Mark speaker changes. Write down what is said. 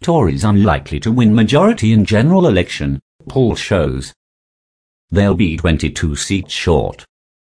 Speaker 1: Tories unlikely to win majority in general election, poll shows. They'll be 22 seats short.